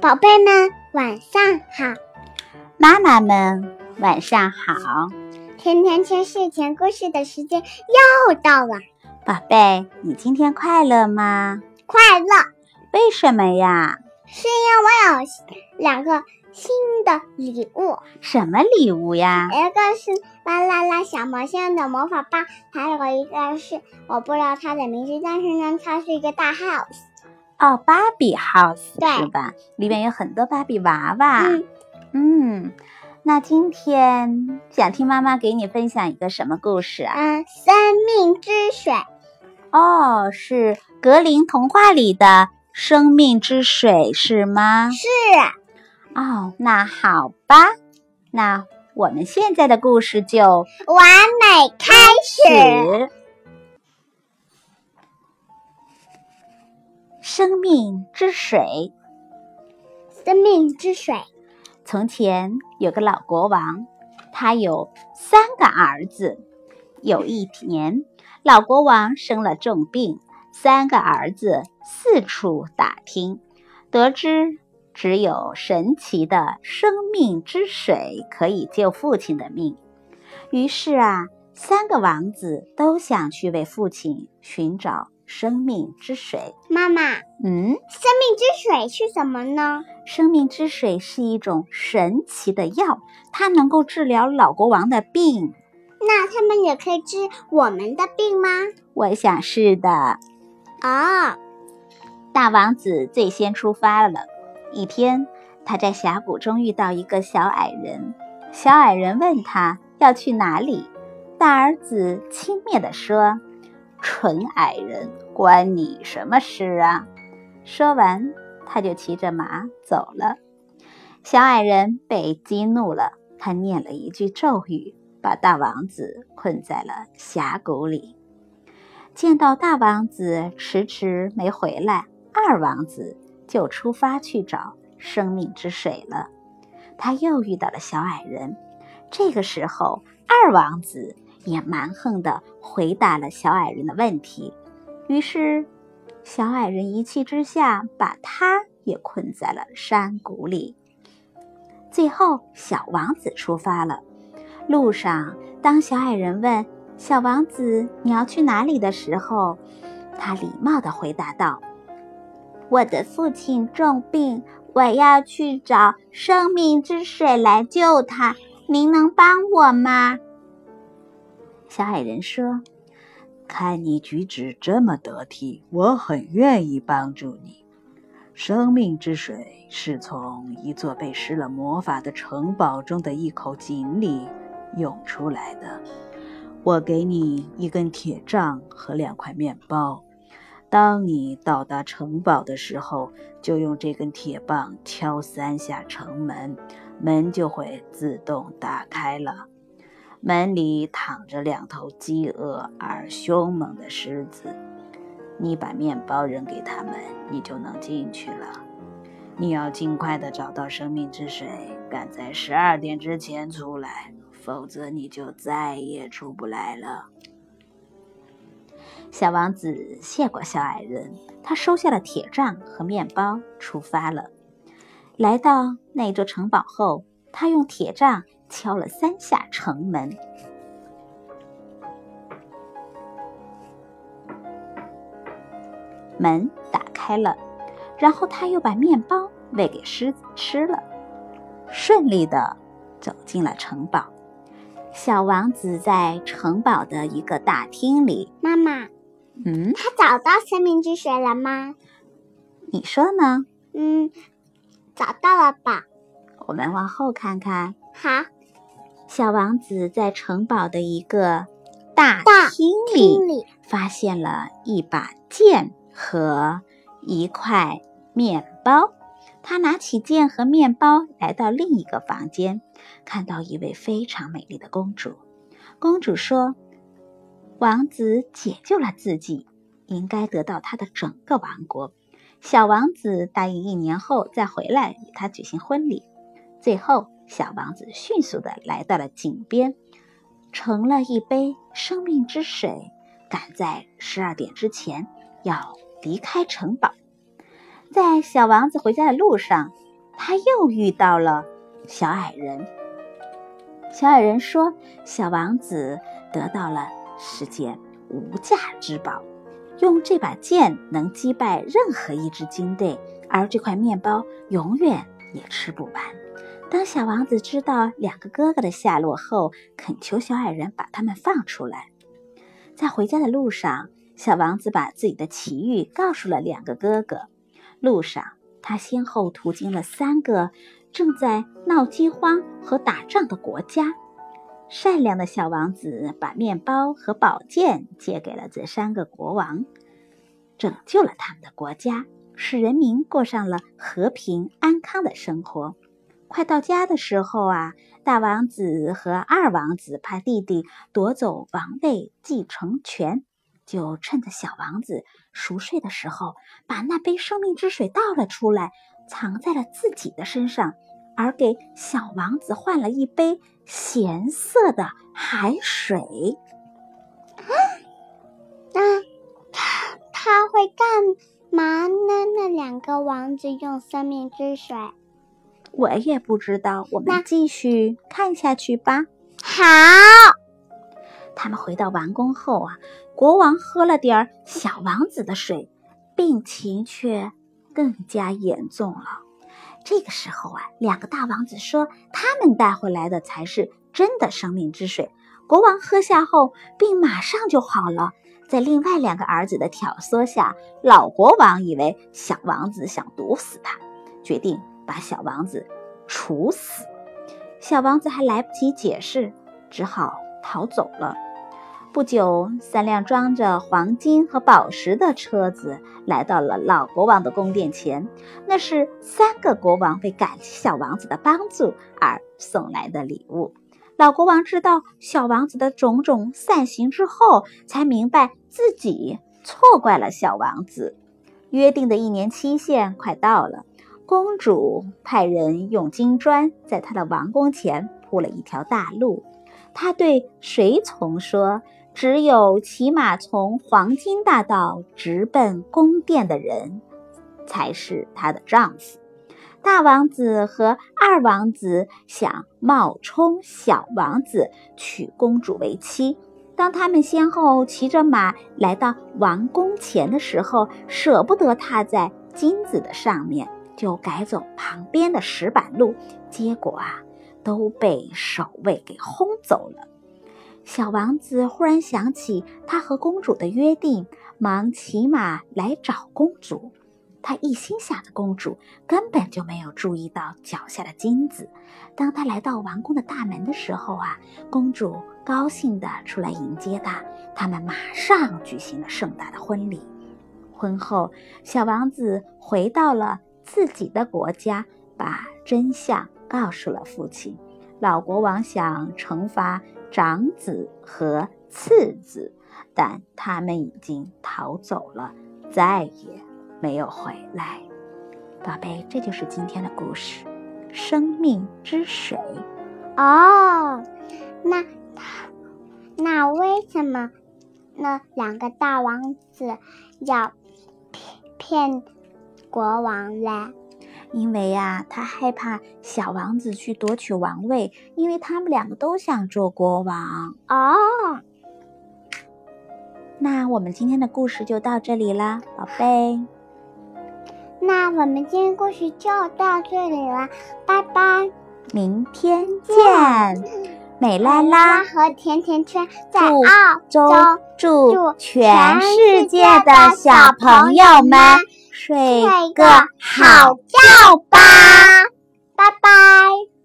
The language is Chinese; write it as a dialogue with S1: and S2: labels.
S1: 宝贝们，晚上好！
S2: 妈妈们，晚上好！
S1: 甜甜圈睡前故事的时间又到了。
S2: 宝贝，你今天快乐吗？
S1: 快乐。
S2: 为什么呀？
S1: 是因为我有两个新的礼物。
S2: 什么礼物呀？
S1: 一个是巴啦啦小魔仙的魔法棒，还有一个是我不知道它的名字，但是呢，它是一个大 house。
S2: 哦，芭比 house
S1: 对
S2: 是吧？里面有很多芭比娃娃。
S1: 嗯，
S2: 嗯，那今天想听妈妈给你分享一个什么故事啊？
S1: 嗯，生命之水。
S2: 哦，是格林童话里的生命之水是吗？
S1: 是
S2: 哦，那好吧，那我们现在的故事就
S1: 完美开
S2: 始。生命之水。
S1: 生命之水。
S2: 从前有个老国王，他有三个儿子。有一年，老国王生了重病，三个儿子四处打听，得知只有神奇的生命之水可以救父亲的命。于是啊，三个王子都想去为父亲寻找生命之水。
S1: 妈妈，
S2: 嗯，
S1: 生命之水是什么呢？
S2: 生命之水是一种神奇的药，它能够治疗老国王的病。
S1: 那他们也可以治我们的病吗？
S2: 我想是的。
S1: 哦，
S2: 大王子最先出发了。一天，他在峡谷中遇到一个小矮人。小矮人问他要去哪里。大儿子轻蔑地说：“蠢矮人，关你什么事啊？”说完，他就骑着马走了。小矮人被激怒了，他念了一句咒语，把大王子困在了峡谷里。见到大王子迟迟没回来，二王子就出发去找生命之水了。他又遇到了小矮人，这个时候二王子也蛮横地回答了小矮人的问题。于是，小矮人一气之下把他也困在了山谷里。最后，小王子出发了。路上，当小矮人问小王子你要去哪里的时候，他礼貌地回答道：“我的父亲重病，我要去找生命之水来救他。您能帮我吗？”小矮人说：“看你举止这么得体，我很愿意帮助你。生命之水是从一座被施了魔法的城堡中的一口井里涌出来的。我给你一根铁杖和两块面包。当你到达城堡的时候，就用这根铁棒敲三下城门，门就会自动打开了。门里躺着两头饥饿而凶猛的狮子。你把面包扔给他们，你就能进去了。你要尽快的找到生命之水，赶在十二点之前出来，否则你就再也出不来了。小王子谢过小矮人，他收下了铁杖和面包，出发了。来到那座城堡后，他用铁杖敲了三下城门。门打开了，然后他又把面包喂给狮子吃了，顺利的走进了城堡。小王子在城堡的一个大厅里，
S1: 妈妈，
S2: 嗯，
S1: 他找到生命之水了吗？
S2: 你说呢？
S1: 嗯，找到了吧。
S2: 我们往后看看。
S1: 好，
S2: 小王子在城堡的一个大
S1: 大
S2: 厅里
S1: 厅里
S2: 发现了一把剑和一块面包。他拿起剑和面包，来到另一个房间，看到一位非常美丽的公主。公主说：“王子解救了自己，应该得到他的整个王国。”小王子答应一年后再回来与他举行婚礼。最后，小王子迅速地来到了井边，盛了一杯生命之水，赶在十二点之前要离开城堡。在小王子回家的路上，他又遇到了小矮人。小矮人说：“小王子得到了世界无价之宝，用这把剑能击败任何一支军队，而这块面包永远也吃不完。”当小王子知道两个哥哥的下落后，恳求小矮人把他们放出来。在回家的路上，小王子把自己的奇遇告诉了两个哥哥。路上，他先后途经了三个。正在闹饥荒和打仗的国家，善良的小王子把面包和宝剑借给了这三个国王，拯救了他们的国家，使人民过上了和平安康的生活。快到家的时候啊，大王子和二王子怕弟弟夺走王位继承权，就趁着小王子熟睡的时候，把那杯生命之水倒了出来，藏在了自己的身上。而给小王子换了一杯咸涩的海水。
S1: 那他他会干嘛呢？那两个王子用生命之水，
S2: 我也不知道。我们继续看下去吧。
S1: 好。
S2: 他们回到王宫后啊，国王喝了点小王子的水，病情却更加严重了。这个时候啊，两个大王子说，他们带回来的才是真的生命之水。国王喝下后，病马上就好了。在另外两个儿子的挑唆下，老国王以为小王子想毒死他，决定把小王子处死。小王子还来不及解释，只好逃走了。不久，三辆装着黄金和宝石的车子来到了老国王的宫殿前。那是三个国王为感谢小王子的帮助而送来的礼物。老国王知道小王子的种种善行之后，才明白自己错怪了小王子。约定的一年期限快到了，公主派人用金砖在她的王宫前铺了一条大路。她对随从说。只有骑马从黄金大道直奔宫殿的人，才是她的丈夫。大王子和二王子想冒充小王子娶公主为妻。当他们先后骑着马来到王宫前的时候，舍不得踏在金子的上面，就改走旁边的石板路。结果啊，都被守卫给轰走了。小王子忽然想起他和公主的约定，忙骑马来找公主。他一心想着公主，根本就没有注意到脚下的金子。当他来到王宫的大门的时候啊，公主高兴地出来迎接他。他们马上举行了盛大的婚礼。婚后，小王子回到了自己的国家，把真相告诉了父亲。老国王想惩罚。长子和次子，但他们已经逃走了，再也没有回来。宝贝，这就是今天的故事，《生命之水》。
S1: 哦，那那为什么那两个大王子要骗骗国王嘞？
S2: 因为呀，他害怕小王子去夺取王位，因为他们两个都想做国王
S1: 哦。
S2: 那我们今天的故事就到这里啦，宝贝。
S1: 那我们今天故事就到这里了，拜拜，
S2: 明天见。美拉拉
S1: 和甜甜圈在澳洲
S2: 祝全世界的小朋友们。睡个好觉吧，
S1: 拜拜。